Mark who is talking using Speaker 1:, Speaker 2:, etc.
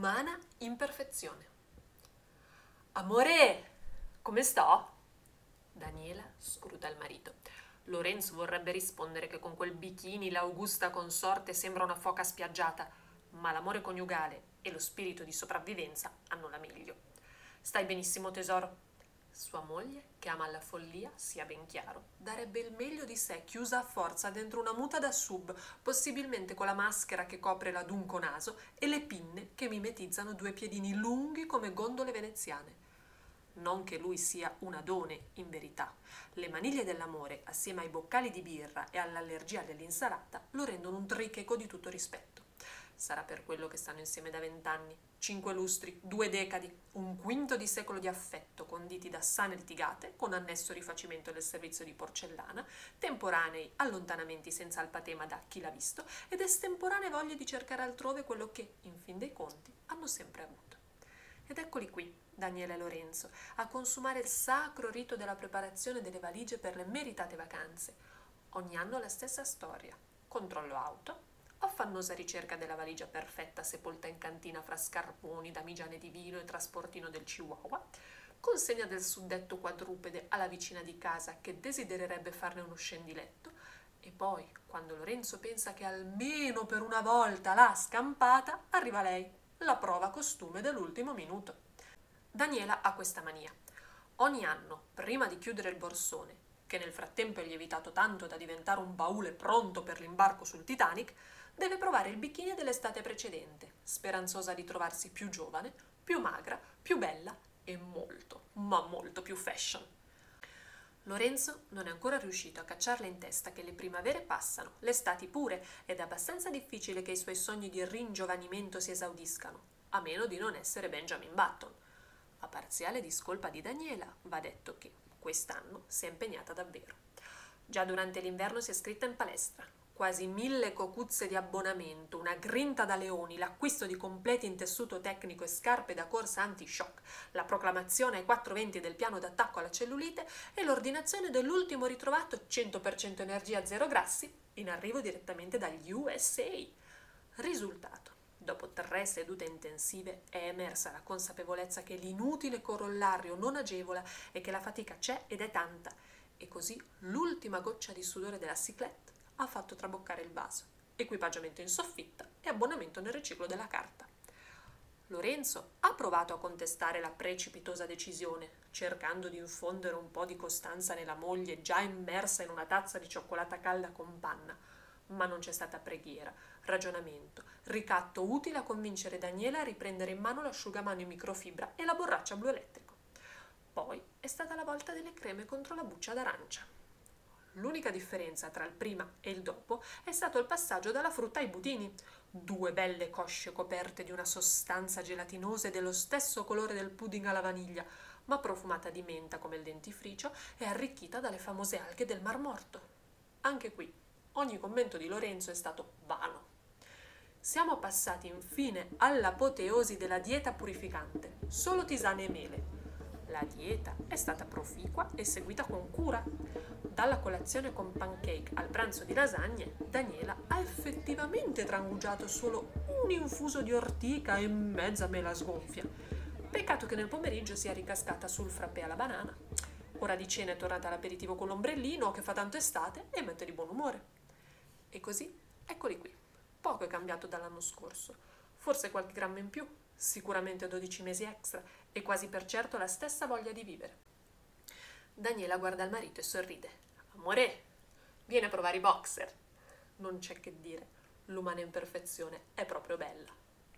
Speaker 1: L'umana imperfezione. Amore, come sto? Daniela scruta il marito. Lorenzo vorrebbe rispondere che con quel bikini l'augusta consorte sembra una foca spiaggiata, ma l'amore coniugale e lo spirito di sopravvivenza hanno la meglio. Stai benissimo, tesoro. Sua moglie, che ama la follia, sia ben chiaro, darebbe il meglio di sé chiusa a forza dentro una muta da sub, possibilmente con la maschera che copre l'adunco naso e le pinne che mimetizzano due piedini lunghi come gondole veneziane. Non che lui sia un adone, in verità. Le maniglie dell'amore, assieme ai boccali di birra e all'allergia dell'insalata, lo rendono un tricheco di tutto rispetto. Sarà per quello che stanno insieme da vent'anni, cinque lustri, due decadi, un quinto di secolo di affetto conditi da sane litigate, con annesso rifacimento del servizio di porcellana, temporanei allontanamenti senza alpatema da chi l'ha visto ed estemporanee voglie di cercare altrove quello che, in fin dei conti, hanno sempre avuto. Ed eccoli qui, Daniele e Lorenzo, a consumare il sacro rito della preparazione delle valigie per le meritate vacanze. Ogni anno la stessa storia. Controllo auto, affannosa ricerca della valigia perfetta sepolta in cantina fra scarponi, damigiane di vino e trasportino del Chihuahua, consegna del suddetto quadrupede alla vicina di casa che desidererebbe farne uno scendiletto, e poi, quando Lorenzo pensa che almeno per una volta l'ha scampata, arriva lei, la prova costume dell'ultimo minuto. Daniela ha questa mania. Ogni anno, prima di chiudere il borsone, che nel frattempo è lievitato tanto da diventare un baule pronto per l'imbarco sul Titanic, deve provare il bikini dell'estate precedente, speranzosa di trovarsi più giovane, più magra, più bella e molto, ma molto più fashion. Lorenzo non è ancora riuscito a cacciarle in testa che le primavere passano, le estati pure, ed è abbastanza difficile che i suoi sogni di ringiovanimento si esaudiscano, a meno di non essere Benjamin Button. A parziale discolpa di Daniela, va detto che quest'anno si è impegnata davvero. Già durante l'inverno si è iscritta in palestra, quasi mille cocuzze di abbonamento, una grinta da leoni, l'acquisto di completi in tessuto tecnico e scarpe da corsa anti-shock, la proclamazione ai 420 del piano d'attacco alla cellulite e l'ordinazione dell'ultimo ritrovato 100% energia zero grassi in arrivo direttamente dagli USA. Risultato. Dopo tre sedute intensive è emersa la consapevolezza che l'inutile corollario non agevola e che la fatica c'è ed è tanta. E così l'ultima goccia di sudore della ciclette ha fatto traboccare il vaso, equipaggiamento in soffitta e abbonamento nel riciclo della carta. Lorenzo ha provato a contestare la precipitosa decisione, cercando di infondere un po' di costanza nella moglie già immersa in una tazza di cioccolata calda con panna, ma non c'è stata preghiera, ragionamento, ricatto utile a convincere Daniela a riprendere in mano l'asciugamano in microfibra e la borraccia blu elettrico. Poi è stata la volta delle creme contro la buccia d'arancia. L'unica differenza tra il prima e il dopo è stato il passaggio dalla frutta ai budini. Due belle cosce coperte di una sostanza gelatinosa e dello stesso colore del pudding alla vaniglia, ma profumata di menta come il dentifricio e arricchita dalle famose alghe del Mar Morto. Anche qui, ogni commento di Lorenzo è stato vano. Siamo passati infine all'apoteosi della dieta purificante, solo tisane e mele. La dieta è stata proficua e seguita con cura. Dalla colazione con pancake al pranzo di lasagne, Daniela ha effettivamente trangugiato solo un infuso di ortica e mezza mela sgonfia. Peccato che nel pomeriggio sia ricascata sul frappè alla banana. Ora di cena è tornata all'aperitivo con l'ombrellino che fa tanto estate e mette di buon umore. E così, eccoli qui. Poco è cambiato dall'anno scorso. Forse qualche grammo in più, sicuramente 12 mesi extra e quasi per certo la stessa voglia di vivere. Daniela guarda il marito e sorride. Amore, vieni a provare i boxer. Non c'è che dire, l'umana imperfezione è proprio bella.